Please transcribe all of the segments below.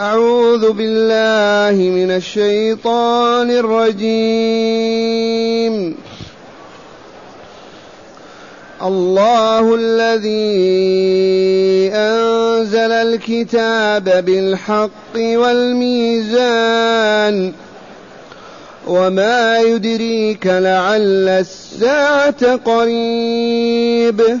أعوذ بالله من الشيطان الرجيم. الله الذي أنزل الكتاب بالحق والميزان. وما يدريك لعل الساعة قريب.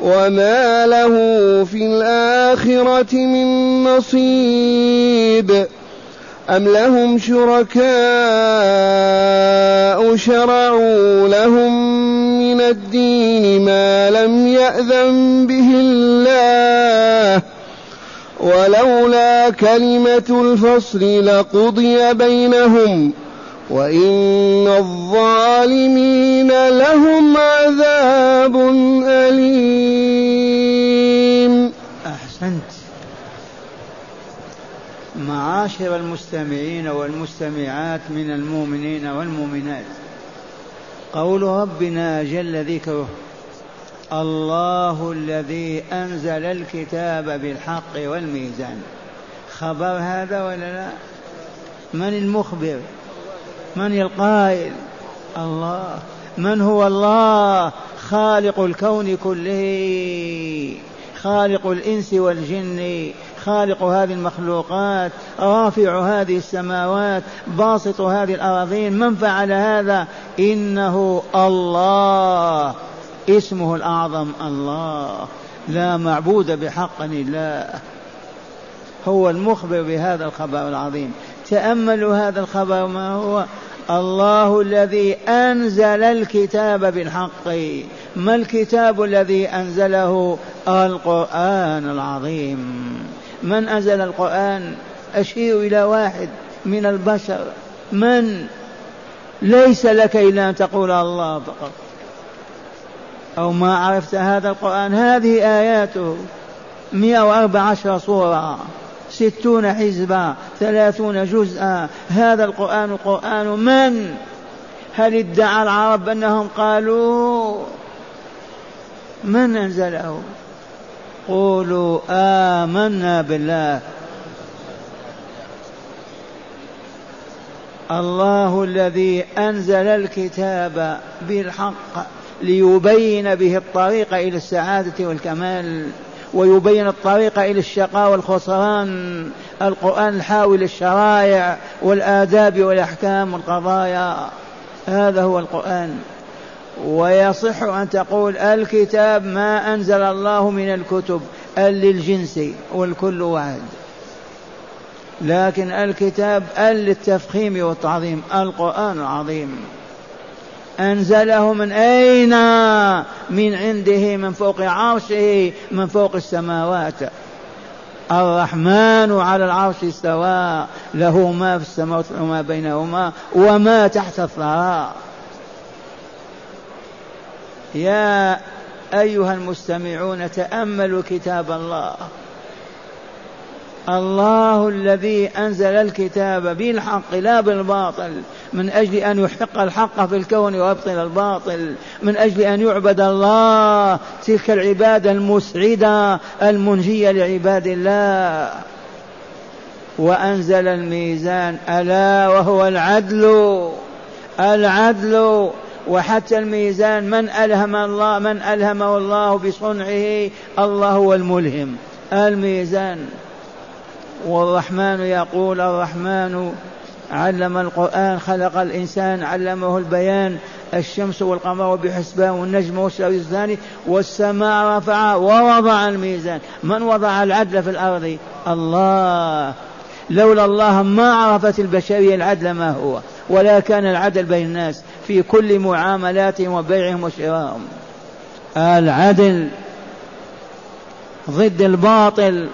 وما له في الآخرة من نصيب أم لهم شركاء شرعوا لهم من الدين ما لم يأذن به الله ولولا كلمة الفصل لقضي بينهم وإن الظالمين لهم عذاب أليم. أحسنت. معاشر المستمعين والمستمعات من المؤمنين والمؤمنات. قول ربنا جل ذكره الله الذي أنزل الكتاب بالحق والميزان. خبر هذا ولا لا؟ من المخبر؟ من القائل الله؟ من هو الله؟ خالق الكون كله. خالق الإنس والجن. خالق هذه المخلوقات. رافع هذه السماوات. باسط هذه الأراضين. من فعل هذا؟ إنه الله. اسمه الأعظم الله. لا معبود بحق إلا هو المخبر بهذا الخبر العظيم. تأملوا هذا الخبر ما هو؟ الله الذي أنزل الكتاب بالحق. ما الكتاب الذي أنزله؟ القرآن العظيم. من أنزل القرآن؟ أشير إلى واحد من البشر. من؟ ليس لك إلا أن تقول الله فقط. أو ما عرفت هذا القرآن؟ هذه آياته. 114 سورة. ستون حزبا ثلاثون جزءا. هذا القرآن القرآن من؟ هل ادعى العرب أنهم قالوا؟ من أنزله؟ قولوا آمنا بالله. الله الذي أنزل الكتاب بالحق ليبين به الطريق إلى السعادة والكمال. ويبين الطريق إلى الشقاء والخسران القرآن الحاوي للشرائع والآداب والأحكام والقضايا. هذا هو القرآن. ويصح أن تقول الكتاب ما أنزل الله من الكتب ال للجنس والكل واحد. لكن الكتاب ال للتفخيم والتعظيم القرآن العظيم. أنزله من أين؟ من عنده من فوق عرشه من فوق السماوات. الرحمن على العرش استوى. له ما في السماوات وما بينهما وما تحت الثرى. يا أيها المستمعون تأملوا كتاب الله. الله الذي أنزل الكتاب بالحق لا بالباطل من أجل أن يحق الحق في الكون ويبطل الباطل من أجل أن يعبد الله تلك العبادة المسعدة المنجية لعباد الله. وأنزل الميزان ألا وهو العدل العدل. وحتى الميزان من ألهم الله من ألهمه الله بصنعه الله هو الملهم. الميزان. والرحمن يقول الرحمن علم القرآن خلق الإنسان علمه البيان الشمس والقمر بحسبان والنجم والشمس الثاني والسماء رفعها ووضع الميزان. من وضع العدل في الأرض؟ الله. لولا الله ما عرفت البشرية العدل ما هو ولا كان العدل بين الناس في كل معاملاتهم وبيعهم وشرائهم. العدل ضد الباطل.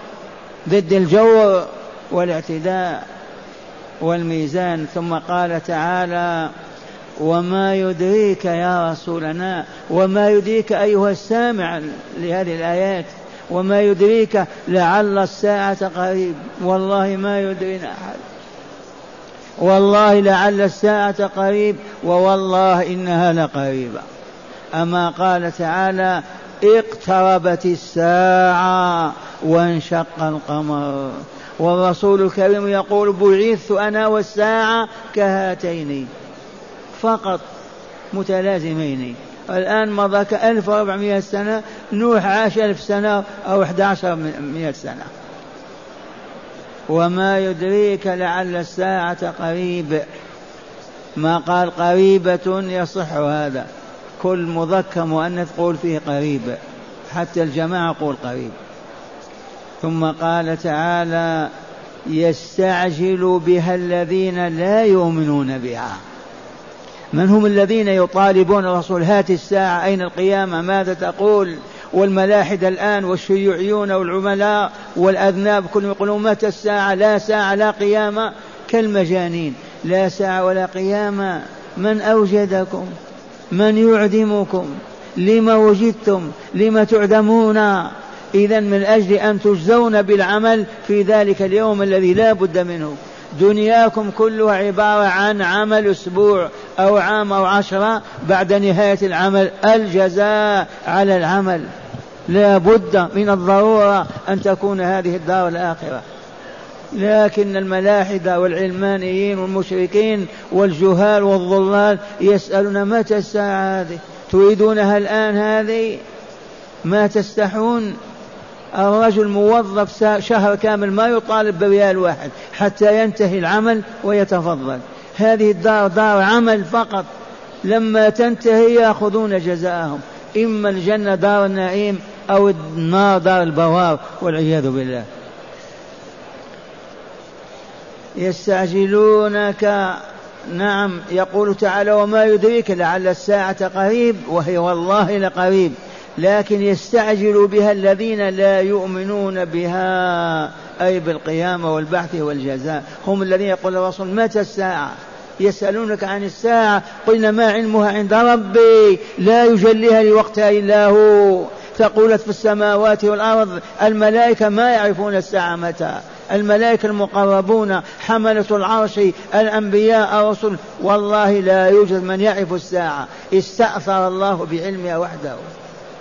ضد الجور والاعتداء والميزان. ثم قال تعالى وما يدريك يا رسولنا وما يدريك أيها السامع لهذه الآيات وما يدريك لعل الساعة قريب والله ما يدرينا أحد. والله لعل الساعة قريب ووالله إنها لقريبة. أما قال تعالى اقتربت الساعة وانشق القمر. والرسول الكريم يقول بعثت أنا والساعة كهاتين فقط متلازمين. الآن مضى كألف وأربعمائة سنة نوح عاش ألف سنة أو أحد عشر مئة سنة. وما يدريك لعل الساعة قريب. ما قال قريبة يصح هذا. كل مذكر مؤنث قول فيه قريب حتى الجماعة قول قريب. ثم قال تعالى يستعجل بها الذين لا يؤمنون بها. من هم الذين يطالبون الرسول؟ هات الساعة أين القيامة؟ ماذا تقول؟ والملاحدة الآن والشيوعيون والعملاء والأذناب كلهم يقولون متى الساعة؟ لا ساعة لا قيامة. كالمجانين لا ساعة ولا قيامة. من أوجدكم؟ من يعدمكم؟ لما وجدتم؟ لما تعدمون؟ إذا من أجل أن تجزون بالعمل في ذلك اليوم الذي لا بد منه. دنياكم كلها عبارة عن عمل أسبوع أو عام أو عشرة بعد نهاية العمل. الجزاء على العمل. لا بد من الضرورة أن تكون هذه الدار الآخرة. لكن الملاحدة والعلمانيين والمشركين والجهال والضلال يسألون متى الساعة هذه؟ تريدونها الآن هذه؟ ما تستحون؟ الرجل موظف شهر كامل ما يطالب بريال واحد حتى ينتهي العمل ويتفضل. هذه الدار دار عمل فقط. لما تنتهي يأخذون جزاءهم. إما الجنة دار النعيم أو النار دار البوار والعياذ بالله. يستعجلونك. نعم يقول تعالى وما يدريك لعل الساعة قريب وهي والله لقريب. لكن يستعجل بها الذين لا يؤمنون بها أي بالقيامة والبعث والجزاء. هم الذين يقول الرسول متى الساعة؟ يسألونك عن الساعة. قلنا ما علمها عند ربي لا يجليها لوقتها إلا هو. ثقلت في السماوات والأرض الملائكة ما يعرفون الساعة متى؟ الملائكة المقربون حملة العرش الأنبياء الرسل. والله لا يوجد من يعرف الساعة. استأثر الله بعلمها وحده.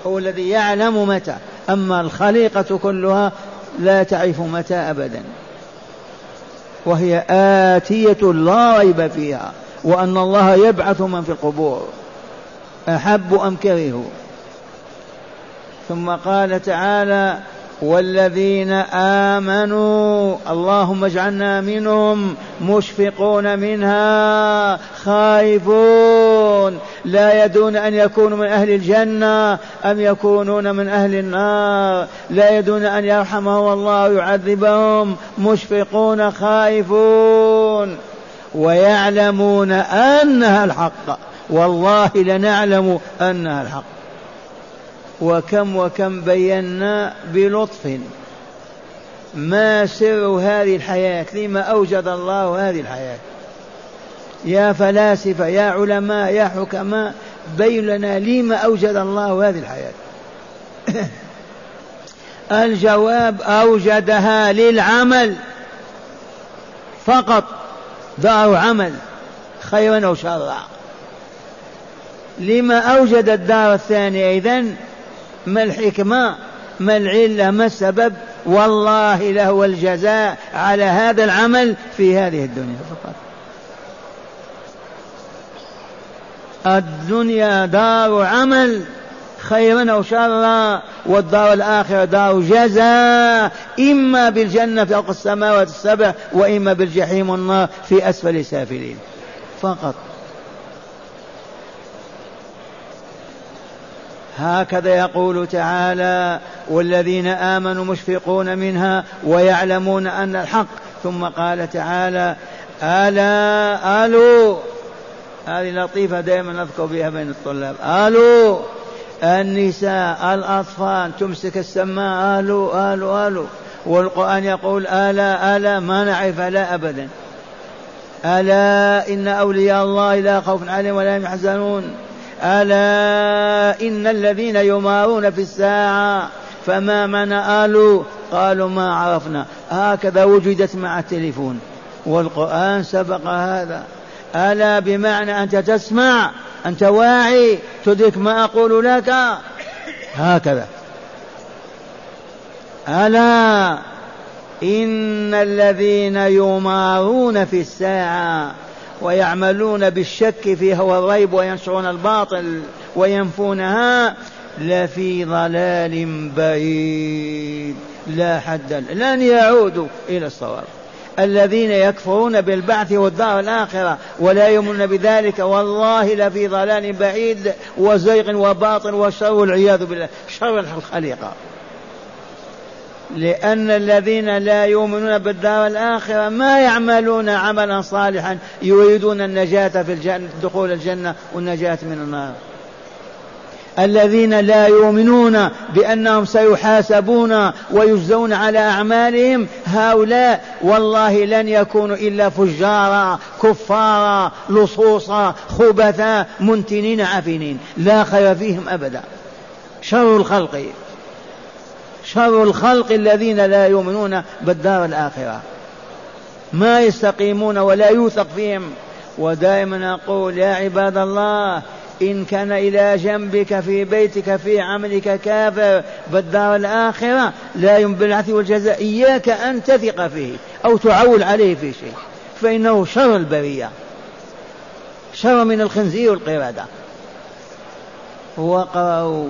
هو الذي يعلم متى. أما الخليقة كلها لا تعرف متى أبدا. وهي آتية لا ريب فيها. وأن الله يبعث من في القبور. أحب أم كرهوا. ثم قال تعالى والذين آمنوا اللهم اجعلنا منهم مشفقون منها خائفون. لا يدون أن يكونوا من أهل الجنة أم يكونون من أهل النار. لا يدون أن يرحمهم الله ويعذبهم مشفقون خائفون. ويعلمون أنها الحق. والله لنعلم أنها الحق. وكم وكم بينا بلطف. ما سر هذه الحياة؟ لما أوجد الله هذه الحياة. يا فلاسفة يا علماء يا حكماء بين لنا لما أوجد الله هذه الحياة. الجواب أوجدها للعمل. فقط دار عمل خيرا أو شرا. لما أوجد الدار الثانية إذن ما الحكمة؟ ما العلة؟ ما السبب؟ والله له الجزاء على هذا العمل في هذه الدنيا فقط. الدنيا دار عمل خيرا أو شرا والدار الآخرة دار جزاء إما بالجنة فوق السماوات السبع وإما بالجحيم والنار في أسفل السافلين. فقط. هكذا يقول تعالى والذين آمنوا مشفقون منها ويعلمون أن الحق. ثم قال تعالى ألا ألو هذه لطيفة دائما نذكر بها بين الطلاب. ألو النساء الأطفال تمسك السماعه ألو ألو ألو والقرآن يقول ألا ألا ما نعرف لا ابدا. ألا إن أولياء الله لا خوف عليهم ولا هم يحزنون. ألا إن الذين يمارون في الساعة فما من آلوا قالوا ما عرفنا. هكذا وجدت مع التليفون. والقرآن سبق هذا. ألا بمعنى أنت تسمع أنت واعي تدرك ما أقول لك؟ هكذا. ألا إن الذين يمارون في الساعة ويعملون بالشك فيها والريب وينشرون الباطل وينفونها لفي ضلال بعيد. لا حد لن يعودوا إلى الصواب. الذين يكفرون بالبعث والدار الآخرة ولا يؤمنون بذلك والله لفي ضلال بعيد وزيغ وباطل وشر والعياذ بالله. شر الخليقة. لأن الذين لا يؤمنون بالدار الآخرة ما يعملون عملا صالحا يريدون النجاة في الجنة دخول الجنة والنجاة من النار. الذين لا يؤمنون بأنهم سيحاسبون ويجزون على أعمالهم هؤلاء والله لن يكونوا إلا فجارا كفارا لصوصا خبثا منتنين عفنين لا خير فيهم أبدا. شر الخلق. شر الخلق الذين لا يؤمنون بالدار الآخرة. ما يستقيمون ولا يوثق فيهم. ودائما أقول يا عباد الله إن كان إلى جنبك في بيتك في عملك كافر بالدار الآخرة لا يوم بالعث والجزاء إياك أن تثق فيه أو تعول عليه في شيء. فإنه شر البرية. شر من الخنزير والقردة. وقرأوا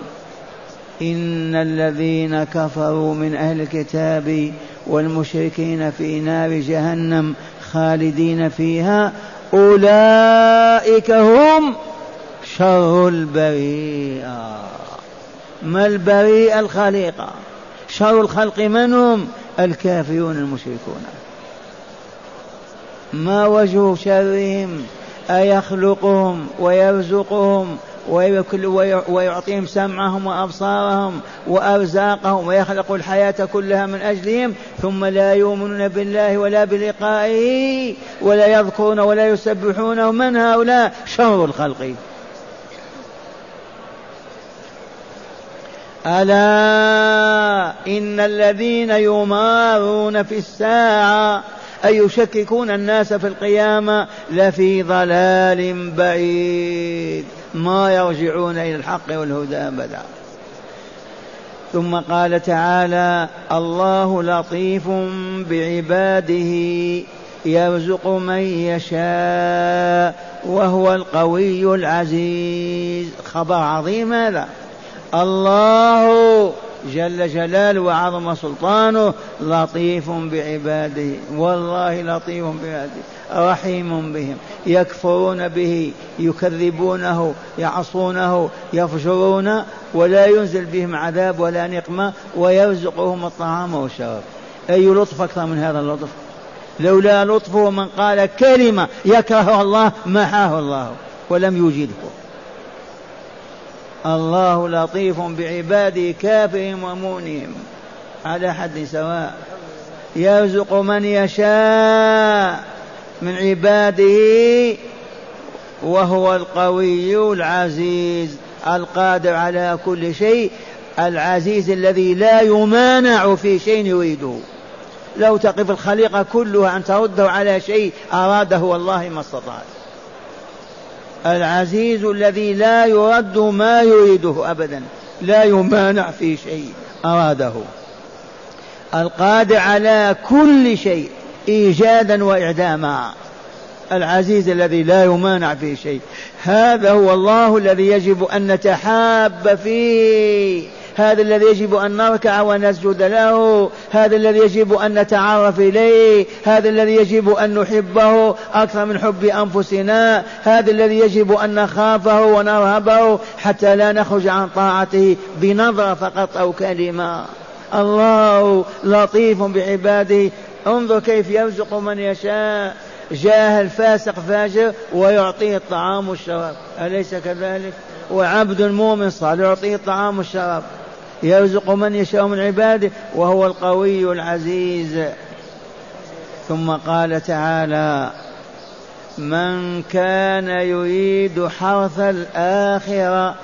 إن الذين كفروا من أهل الكتاب والمشركين في نار جهنم خالدين فيها أولئك هم شر البريئة. ما البريئة الخليقة شر الخلق من هم الكافرون المشركون. ما وجه شرهم؟ أيخلقهم ويرزقهم ويعطيهم سمعهم وأبصارهم وأرزاقهم ويخلق الحياة كلها من أجلهم ثم لا يؤمنون بالله ولا بلقائه ولا يذكرون ولا يسبحونه من هؤلاء شر الخلق. ألا إن الذين يمارون في الساعة أي يشككون الناس في القيامة لفي ضلال بعيد. ما يرجعون إلى الحق والهدى أبدا. ثم قال تعالى الله لطيف بعباده يرزق من يشاء وهو القوي العزيز. خبر عظيم هذا. الله جل جلاله وعظم سلطانه لطيف بعباده والله لطيف بعباده رحيم بهم يكفرون به يكذبونه يعصونه يفجرون ولا ينزل بهم عذاب ولا نقمة ويرزقهم الطعام والشراب. أي لطف أكثر من هذا اللطف؟ لولا لطفه من قال كلمة يكره الله محاه الله ولم يوجده الله لطيف بعباده كافهم ومؤمنهم على حد سواء. يرزق من يشاء من عباده وهو القوي العزيز القادر على كل شيء العزيز الذي لا يمانع في شيء يريده. لو تقف الخليقة كلها أن ترده على شيء أراده والله ما استطعت العزيز الذي لا يرد ما يريده أبدا لا يمانع في شيء أراده. القادر على كل شيء إيجادا وإعداما. العزيز الذي لا يمانع فيه شيء. هذا هو الله الذي يجب أن نتحاب فيه. هذا الذي يجب أن نركع ونسجد له. هذا الذي يجب أن نتعرف إليه. هذا الذي يجب أن نحبه أكثر من حب أنفسنا. هذا الذي يجب أن نخافه ونرهبه حتى لا نخرج عن طاعته بنظرة فقط أو كلمة. الله لطيف بعباده. انظر كيف يرزق من يشاء. جاهل فاسق فاجر ويعطيه الطعام والشراب. أليس كذلك؟ وعبد مؤمن صالح يعطيه الطعام والشراب. يرزق من يشاء من عباده وهو القوي العزيز. ثم قال تعالى من كان يريد حرث الآخرة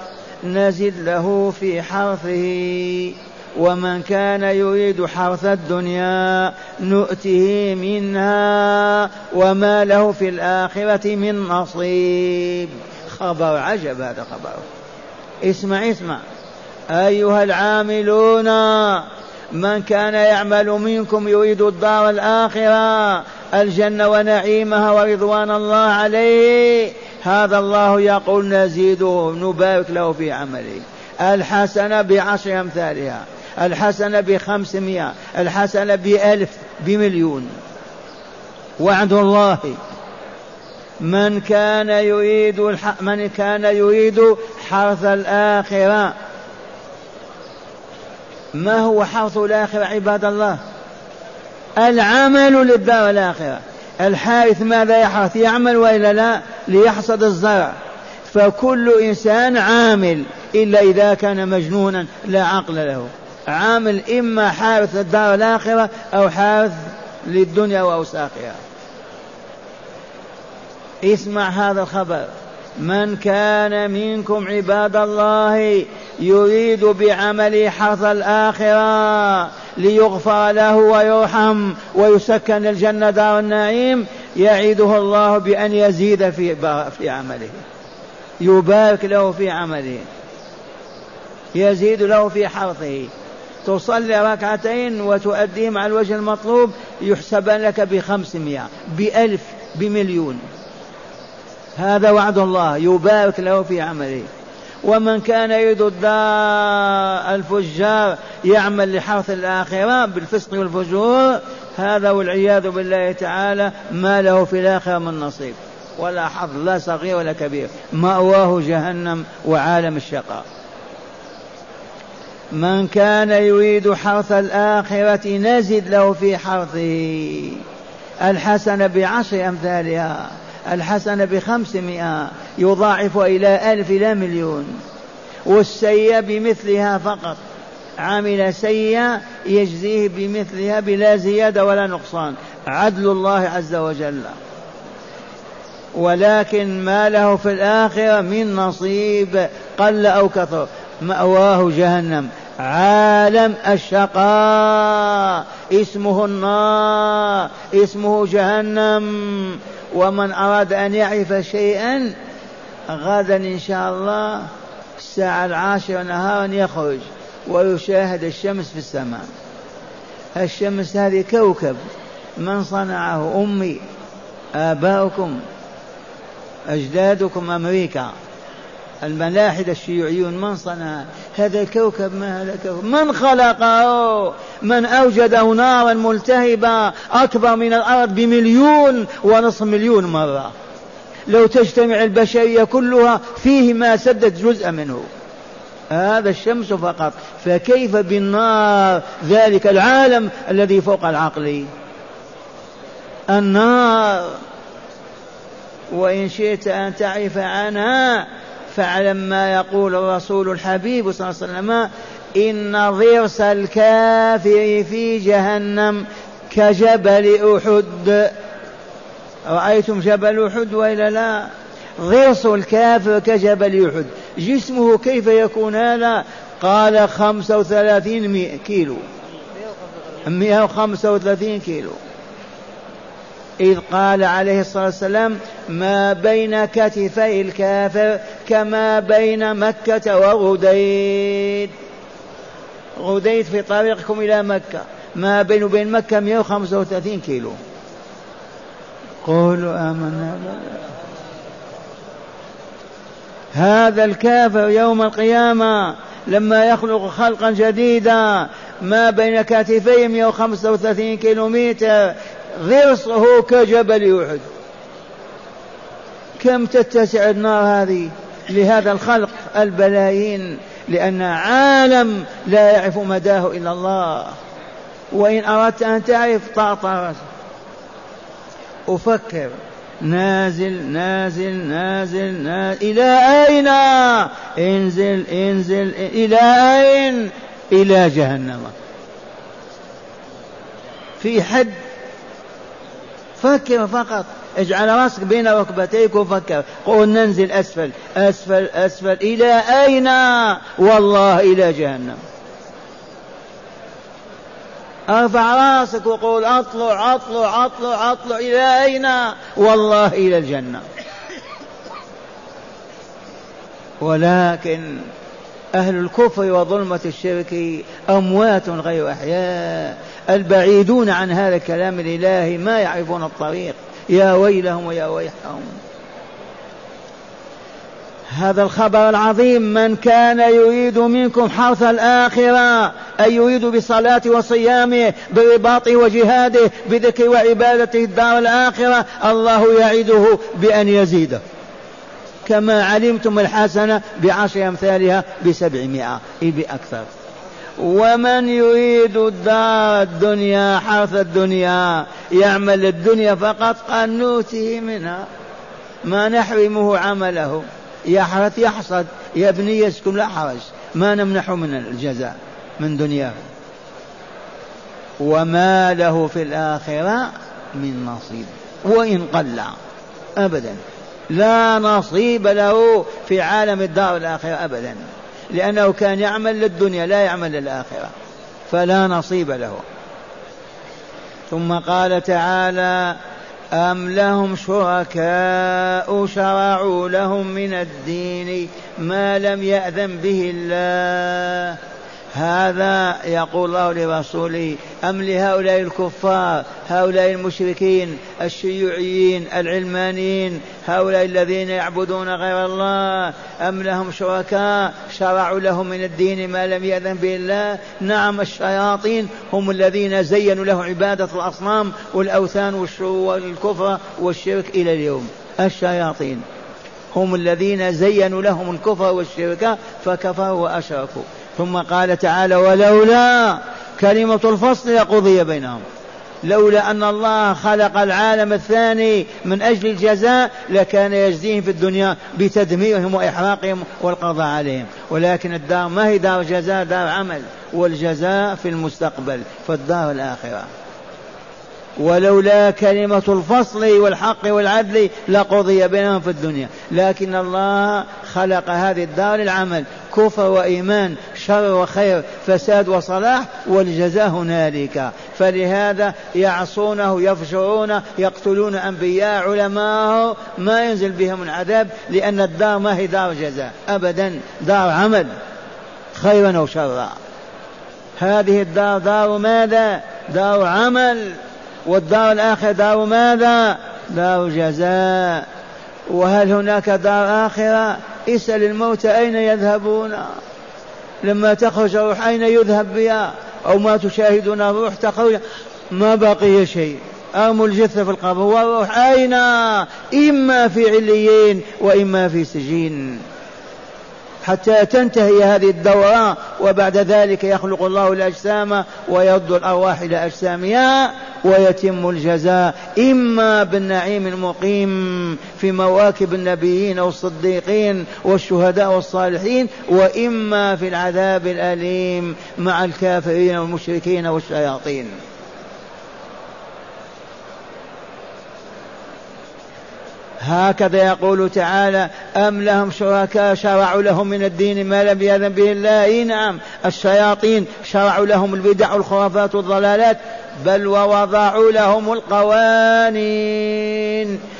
نزد له في حرثه ومن كان يريد حرث الدنيا نؤته منها وما له في الآخرة من نصيب. خبر عجب هذا خبر. اسمع اسمع. أيها العاملون من كان يعمل منكم يريد الدار الآخرة الجنة ونعيمها ورضوان الله عليه هذا الله يقول نزيده نبارك له في عمله. الحسنة بعشر أمثالها الحسنة بخمسمائة الحسنة بألف بمليون. وعد الله من كان يريد الح... من كان يريد حرث الآخرة ما هو حرث الآخرة عباد الله؟ العمل للدار الآخرة. الحارث ماذا يحرث؟ يعمل وإلا لا؟ ليحصد الزرع. فكل إنسان عامل إلا إذا كان مجنونا لا عقل له. عامل إما حارث الدار الآخرة أو حارث للدنيا وأوساخها اسمع هذا الخبر. من كان منكم عباد الله يريد بعمل حرث الآخرة ليغفر له ويرحم ويسكن الجنة دار النعيم يعيده الله بأن يزيد في في عمله. يبارك له في عمله. يزيد له في حرثه. تصلي ركعتين وتؤديهم على الوجه المطلوب يحسب لك بخمسمائة بألف بمليون. هذا وعد الله. يبارك له في عمله. ومن كان يريد الدار الفجار يعمل لحرث الآخرة بالفسق والفجور هذا والعياذ بالله تعالى ما له في الآخرة من نصيب. ولا حظ لا صغير ولا كبير. مأواه جهنم وعالم الشقاء. من كان يريد حرث الآخرة نزد له في حرثه. الحسنة بعشر أمثالها. الحسنة بخمسمائة يضاعف إلى ألف إلى مليون والسيئة بمثلها فقط. عمل سيئة يجزيه بمثلها بلا زيادة ولا نقصان. عدل الله عز وجل. ولكن ما له في الآخرة من نصيب قل أو كثر مأواه جهنم. عالم الشقاء. اسمه النار اسمه جهنم. ومن أراد أن يعرف شيئا غدا إن شاء الله الساعة العاشرة نهارا يخرج ويشاهد الشمس في السماء. الشمس هذه كوكب. من صنعه؟ أمي آباؤكم أجدادكم أمريكا. الملاحدة الشيوعيون من صنع هذا الكوكب؟ ما هذا الكوكب؟ من خلقه؟ من أوجده نارا ملتهبة أكبر من الأرض بمليون ونصف مليون مرة. لو تجتمع البشرية كلها فيه ما سدت جزء منه. هذا الشمس فقط. فكيف بالنار؟ ذلك العالم الذي فوق العقل. النار. وإن شئت أن تعرف عنها فاعلم ما يقول الرسول الحبيب صلى الله عليه وسلم إن ضرس الكافر في جهنم كجبل أحد. رأيتم جبل أحد وإلا لا؟ ضرس الكافر كجبل أحد. جسمه كيف يكون هذا؟ قال خمسة وثلاثين كيلو. مئة وخمسة وثلاثين كيلو. إذ قال عليه الصلاة والسلام ما بين كتفي الكافر كما بين مكة وغديد. غديد في طريقكم إلى مكة. ما بين وبين مكة 135 كيلو. قولوا آمنا هذا الكافر يوم القيامة لما يخلق خلقا جديدا ما بين كتفيه 135 كيلومتر ضرسه كجبل أحد. كم تتسع النار هذه لهذا الخلق البلايين؟ لأن عالم لا يعرف مداه إلا الله. وإن أردت أن تعرف طاطا أفكر. نازل نازل نازل نازل إلى أين؟ انزل انزل إلى أين؟ إلى جهنم. في حد فكر فقط. اجعل راسك بين ركبتيك وفكر قل ننزل أسفل أسفل أسفل. إلى أين؟ والله إلى جهنم. ارفع راسك وقول أطلع أطلع أطلع أطلع. إلى أين؟ والله إلى الجنة. ولكن أهل الكفر وظلمة الشرك أموات غير أحياء. البعيدون عن هذا الكلام الإلهي ما يعرفون الطريق. يا ويلهم ويا ويحهم هذا الخبر العظيم من كان يريد منكم حرث الآخرة أي يريد بصلاته وصيامه برباطه وجهاده بذكر وعبادته الدار الآخرة الله يعده بأن يزيده. كما علمتم الحسنة بعشر أمثالها بسبعمائة أي بأكثر. ومن يريد الدار الدنيا حرث الدنيا يعمل الدنيا فقط قد نوته منها. ما نحرمه عمله. يحرث يحصد. يبني يسكن لا حرج. ما نمنحه من الجزاء من دنياه. وما له في الآخرة من نصيب. وإن قل أبدا. لا نصيب له في عالم الدار الآخرة أبدا. لأنه كان يعمل للدنيا لا يعمل للآخرة. فلا نصيب له. ثم قال تعالى أم لهم شركاء شرعوا لهم من الدين ما لم يأذن به الله هذا يقول الله لرسوله أم لهؤلاء الكفار هؤلاء المشركين الشيوعيين العلمانيين هؤلاء الذين يعبدون غير الله أم لهم شركاء شرعوا لهم من الدين ما لم يأذن به الله؟ نعم الشياطين هم الذين زينوا له عبادة الأصنام والأوثان والكفر والشرك إلى اليوم. الشياطين هم الذين زينوا لهم الكفر والشرك فكفروا وأشركوا. ثم قال تعالى ولولا كلمة الفصل لقضي بينهم. لولا أن الله خلق العالم الثاني من أجل الجزاء لكان يجزيهم في الدنيا بتدميرهم وإحراقهم والقضاء عليهم. ولكن الدار ما هي دار جزاء؟ دار عمل. والجزاء في المستقبل فالدار الآخرة. ولولا كلمة الفصل والحق والعدل لقضي بينهم في الدنيا. لكن الله خلق هذه الدار للعمل. كفر وإيمان شر وخير فساد وصلاح والجزاء هنالك. فلهذا يعصونه يفجرون يقتلون أنبياء علماء ما ينزل بهم العذاب لأن الدار ما هي دار جزاء. أبدا دار عمل خيرا أو شرا. هذه الدار دار ماذا؟ دار عمل. والدار الآخرة دار ماذا؟ دار جزاء. وهل هناك دار آخرة؟ إسأل الموتى أين يذهبون؟ لما تخرج الروح أين يذهب بها؟ أو ما تشاهدون الروح تخرج؟ ما بقي شيء. أرموا الجثة في القبر. والروح أين؟ إما في عليين وإما في سجين. حتى تنتهي هذه الدورة وبعد ذلك يخلق الله الأجسام ويرد الأرواح إلى أجسامها ويتم الجزاء إما بالنعيم المقيم في مواكب النبيين والصديقين والشهداء والصالحين وإما في العذاب الأليم مع الكافرين والمشركين والشياطين. هكذا يقول تعالى أم لهم شركاء شرعوا لهم من الدين ما لم يأذن به الله؟ إيه نعم الشياطين شرعوا لهم البدع والخرافات والضلالات بل ووضعوا لهم القوانين.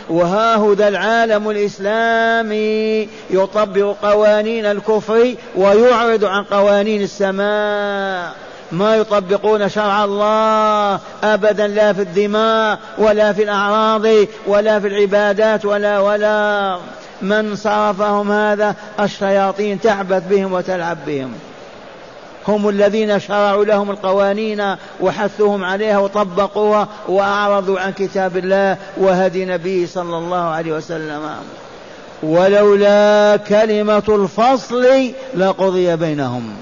وها هدى العالم الإسلامي يطبق قوانين الكفر ويعرض عن قوانين السماء. ما يطبقون شرع الله ابدا لا في الدماء ولا في الأعراض ولا في العبادات ولا ولا. من صرفهم هذا الشياطين تعبث بهم وتلعب بهم. هم الذين شرعوا لهم القوانين وحثوهم عليها وطبقوها وأعرضوا عن كتاب الله وهدي نبيه صلى الله عليه وسلم. ولولا كلمة الفصل لقضي بينهم.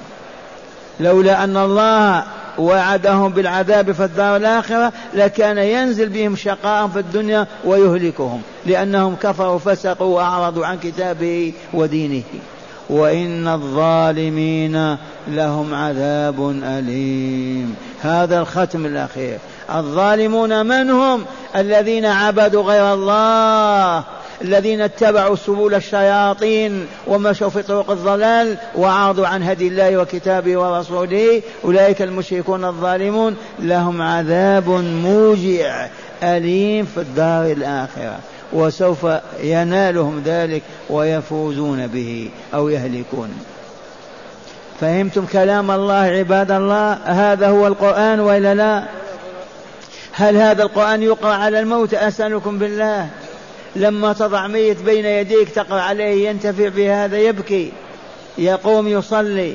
لولا أن الله وعدهم بالعذاب في الدار الآخرة لكان ينزل بهم شقاء في الدنيا ويهلكهم لأنهم كفروا فسقوا وأعرضوا عن كتابه ودينه. وإن الظالمين لهم عذاب أليم. هذا الختم الأخير. الظالمون من هم؟ الذين عبدوا غير الله. الذين اتبعوا سبل الشياطين ومشوا في طرق الضلال وعرضوا عن هدي الله وكتابه ورسوله أولئك المشركون الظالمون لهم عذاب موجع أليم في الدار الآخرة. وسوف ينالهم ذلك ويفوزون به أو يهلكون. فهمتم كلام الله عباد الله؟ هذا هو القرآن وإلا لا؟ هل هذا القرآن يقرأ على الموت؟ أسألكم بالله. لما تضع ميت بين يديك تقرأ عليه ينتفع بهذا يبكي. يقوم يصلي.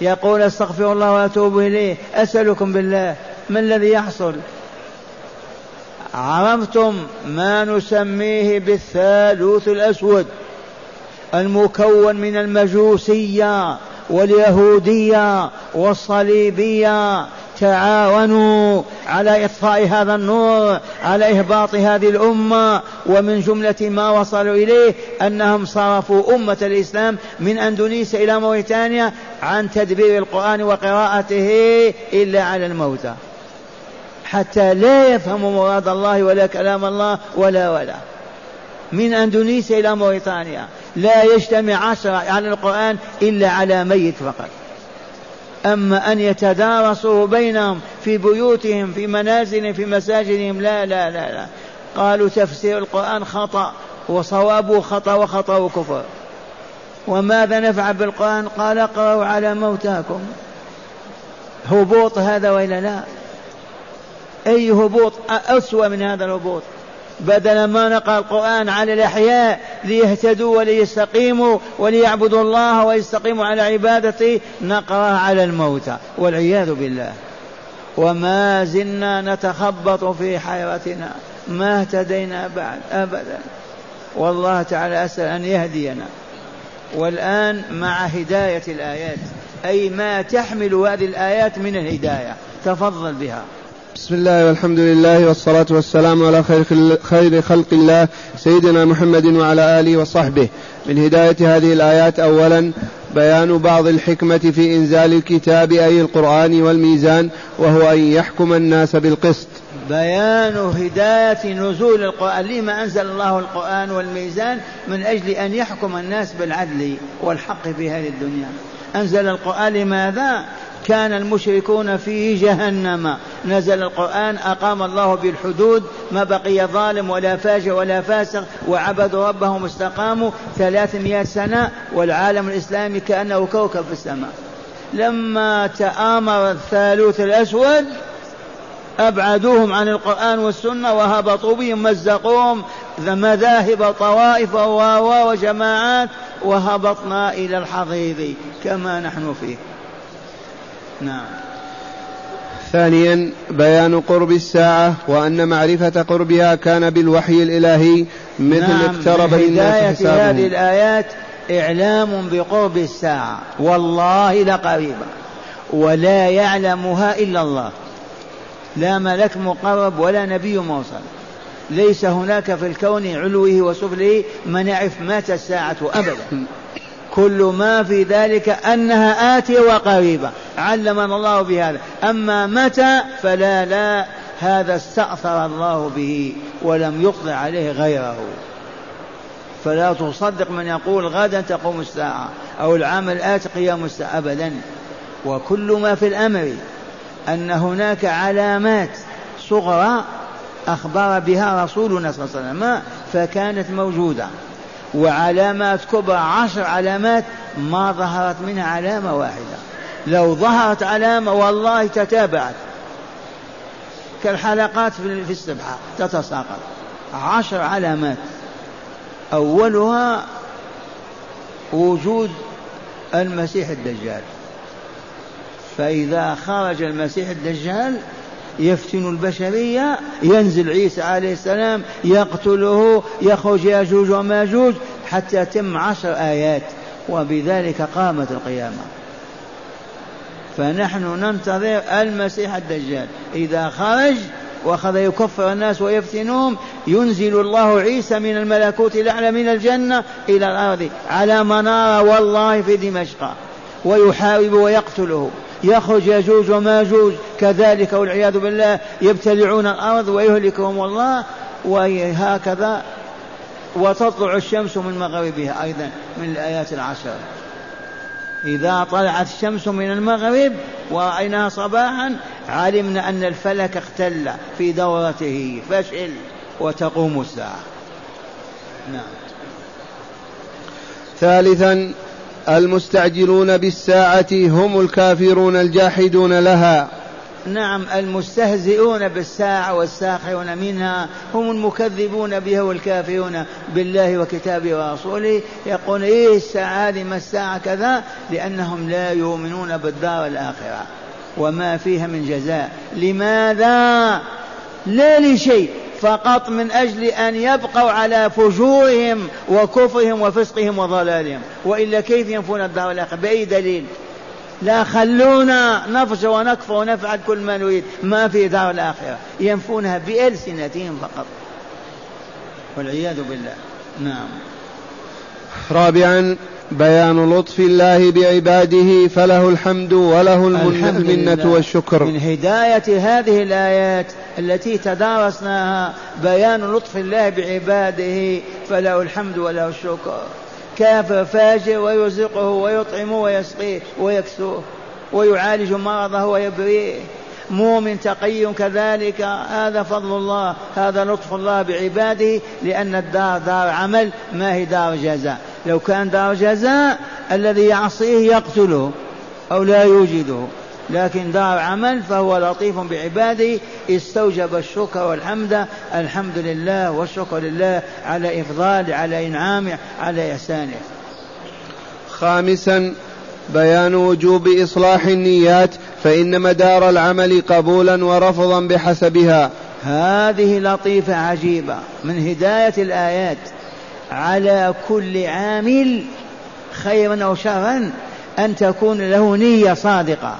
يقول أستغفر الله وأتوب إليه. أسألكم بالله ما الذي يحصل؟ عرفتم ما نسميه بالثالوث الأسود المكون من المجوسية واليهودية والصليبية تعاونوا على إطفاء هذا النور على إهباط هذه الأمة. ومن جملة ما وصلوا إليه أنهم صرفوا أمة الإسلام من أندونيسيا إلى موريتانيا عن تدبير القرآن وقراءته إلا على الموتى. حتى لا يفهموا مراد الله ولا كلام الله ولا ولا. من أندونيسيا إلى موريتانيا. لا يجتمع عشرة على القرآن إلا على ميت فقط. أما أن يتدارسوا بينهم في بيوتهم في منازلهم في مساجدهم لا لا لا لا. قالوا تفسير القرآن خطأ وصوابه خطأ وخطأ كفر. وماذا نفعل بالقرآن؟ قال اقرأوا على موتاكم. هبوط هذا وإلا لا؟ أي هبوط أسوأ من هذا الهبوط؟ بدل ما نقرأ القرآن على الأحياء ليهتدوا وليستقيموا وليعبدوا الله ويستقيموا على عبادته نقرأ على الموتى. والعياذ بالله. وما زلنا نتخبط في حيرتنا. ما اهتدينا بعد أبدا. والله تعالى أسأل أن يهدينا. والآن مع هداية الآيات. أي ما تحمل هذه الآيات من الهداية. تفضل بها. بسم الله والحمد لله والصلاة والسلام على خير خلق الله سيدنا محمد وعلى آله وصحبه. من هداية هذه الآيات أولا بيان بعض الحكمة في إنزال الكتاب أي القرآن والميزان وهو أن يحكم الناس بالقسط. بيان هداية نزول القرآن. لما أنزل الله القرآن والميزان؟ من أجل أن يحكم الناس بالعدل والحق في هذه الدنيا. أنزل القرآن لماذا؟ كان المشركون في جهنم. نزل القرآن أقام الله بالحدود ما بقي ظالم ولا فاجر ولا فاسق وعبدوا ربهم استقاموا ثلاثمائة سنة والعالم الإسلامي كأنه كوكب في السماء. لما تآمر الثالوث الأسود أبعدوهم عن القرآن والسنة وهبطوا بهم مزقوهم. مذاهب طوائف وجماعات وهبطنا إلى الحضيض كما نحن فيه. نعم. ثانيا بيان قرب الساعة وأن معرفة قربها كان بالوحي الإلهي مثل نعم اقترب للناس حسابهم. هذه الآيات إعلام بقرب الساعة. والله لقريبة ولا يعلمها إلا الله. لا ملك مقرب ولا نبي مرسل. ليس هناك في الكون علوه وسفله من يعرف متى الساعة أبدا. كل ما في ذلك أنها آتية وقريبة. علمنا الله بهذا. أما متى؟ فلا لا. هذا استأثر الله به ولم يطلع عليه غيره. فلا تصدق من يقول غدا تقوم الساعة أو العام الآتي قيام الساعة. أبدا. وكل ما في الأمر أن هناك علامات صغرى أخبر بها رسولنا صلى الله عليه وسلم فكانت موجودة. وعلامات كبرى عشر علامات ما ظهرت منها علامة واحدة. لو ظهرت علامة والله تتابعت. كالحلقات في السبحة تتساقط. عشر علامات. أولها وجود المسيح الدجال. فإذا خرج المسيح الدجال يفتن البشرية ينزل عيسى عليه السلام يقتله يخرج ياجوج وماجوج حتى تم عشر آيات وبذلك قامت القيامة. فنحن ننتظر المسيح الدجال. إذا خرج وأخذ يكفر الناس ويفتنهم ينزل الله عيسى من الملكوت الأعلى من الجنة إلى الأرض على منارة والله في دمشق ويحارب ويقتله. يخرج يجوج وماجوج كذلك والعياذ بالله يبتلعون الأرض ويهلكهم الله وهكذا. وتطلع الشمس من مغربها أيضا من الآيات العشر. إذا طلعت الشمس من المغرب ورأيناها صباحا علمنا أن الفلك اختل في دورته فشل وتقوم الساعة. نعم. ثالثا المستعجلون بالساعة هم الكافرون الجاحدون لها. نعم المستهزئون بالساعة والساخرون منها هم المكذبون بها والكافرون بالله وكتابه ورسوله. يقول إيه الساعة هذه ما الساعة كذا؟ لأنهم لا يؤمنون بالدار الآخرة وما فيها من جزاء. لماذا؟ لا لشيء. فقط من أجل أن يبقوا على فجورهم وكفرهم وفسقهم وضلالهم. وإلا كيف ينفون الدار الآخرة؟ بأي دليل؟ لا خلونا نفجر ونكفر ونفعل كل ما نريد. ما في دار الآخرة. ينفونها بألسنتهم فقط. والعياذ بالله. نعم. رابعا بيان لطف الله بعباده فله الحمد وله المنة والشكر. من هداية هذه الآيات التي تدارسناها بيان لطف الله بعباده فله الحمد وله الشكر. كافر فاجر ويرزقه ويطعمه ويسقيه ويكسوه ويعالج مرضه ويبريه. مؤمن تقي كذلك هذا فضل الله هذا لطف الله بعباده لأن الدار دار عمل ما هي دار جزاء. لو كان دار جزاء الذي يعصيه يقتله أو لا يوجده. لكن دار عمل فهو لطيف بعباده استوجب الشكر والحمد الحمد لله والشكر لله على إفضال على إنعامه على إحسانه. خامسا بيان وجوب إصلاح النيات. فإن مدار العمل قبولا ورفضا بحسبها. هذه لطيفة عجيبة. من هداية الآيات على كل عامل خيرا أو شرا أن تكون له نية صادقة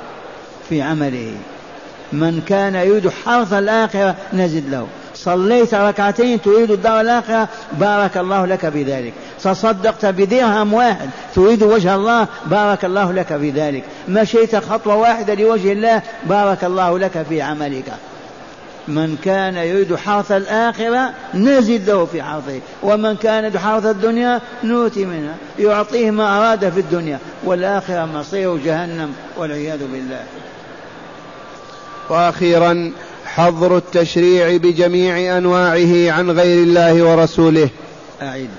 في عمله. من كان يريد حرث الآخرة نزد له. صليت ركعتين تريد الدار الآخرة بارك الله لك بذلك. تصدقت بدرهم واحد تريد وجه الله بارك الله لك بذلك. مشيت خطوة واحدة لوجه الله بارك الله لك في عملك. من كان يريد حرث الآخرة نزد له في حرثه. ومن كان يريد حرث الدنيا نؤتي منها يعطيه ما أراد في الدنيا. والآخرة مصير جهنم والعياذ بالله. وأخيرا حظر التشريع بجميع أنواعه عن غير الله ورسوله. أعيد.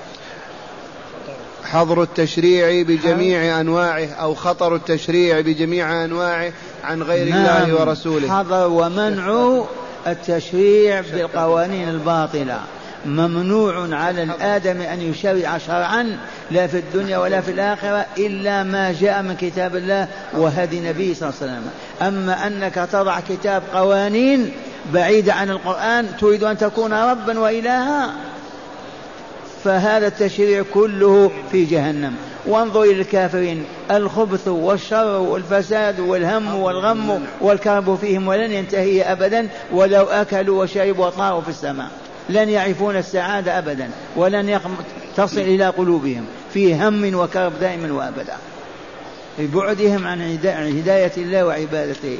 حظر التشريع بجميع أنواعه أو خطر التشريع بجميع أنواعه عن غير نعم. الله ورسوله. حظر ومنع التشريع بالقوانين الباطلة. ممنوع على الآدم أن يشرع شرعا لا في الدنيا ولا في الآخرة إلا ما جاء من كتاب الله وهدي النبي صلى الله عليه وسلم. أما أنك تضع كتاب قوانين بعيدة عن القرآن تريد أن تكون ربا وإلها فهذا التشريع كله في جهنم. وانظر إلى الكافرين الخبث والشر والفساد والهم والغم والكرب فيهم ولن ينتهي أبدا ولو أكلوا وشربوا وطاروا في السماء. لن يعرفون السعادة أبدا ولن تصل إلى قلوبهم في هم وكرب دائما وأبدا. ببعدهم عن هداية الله وعبادته.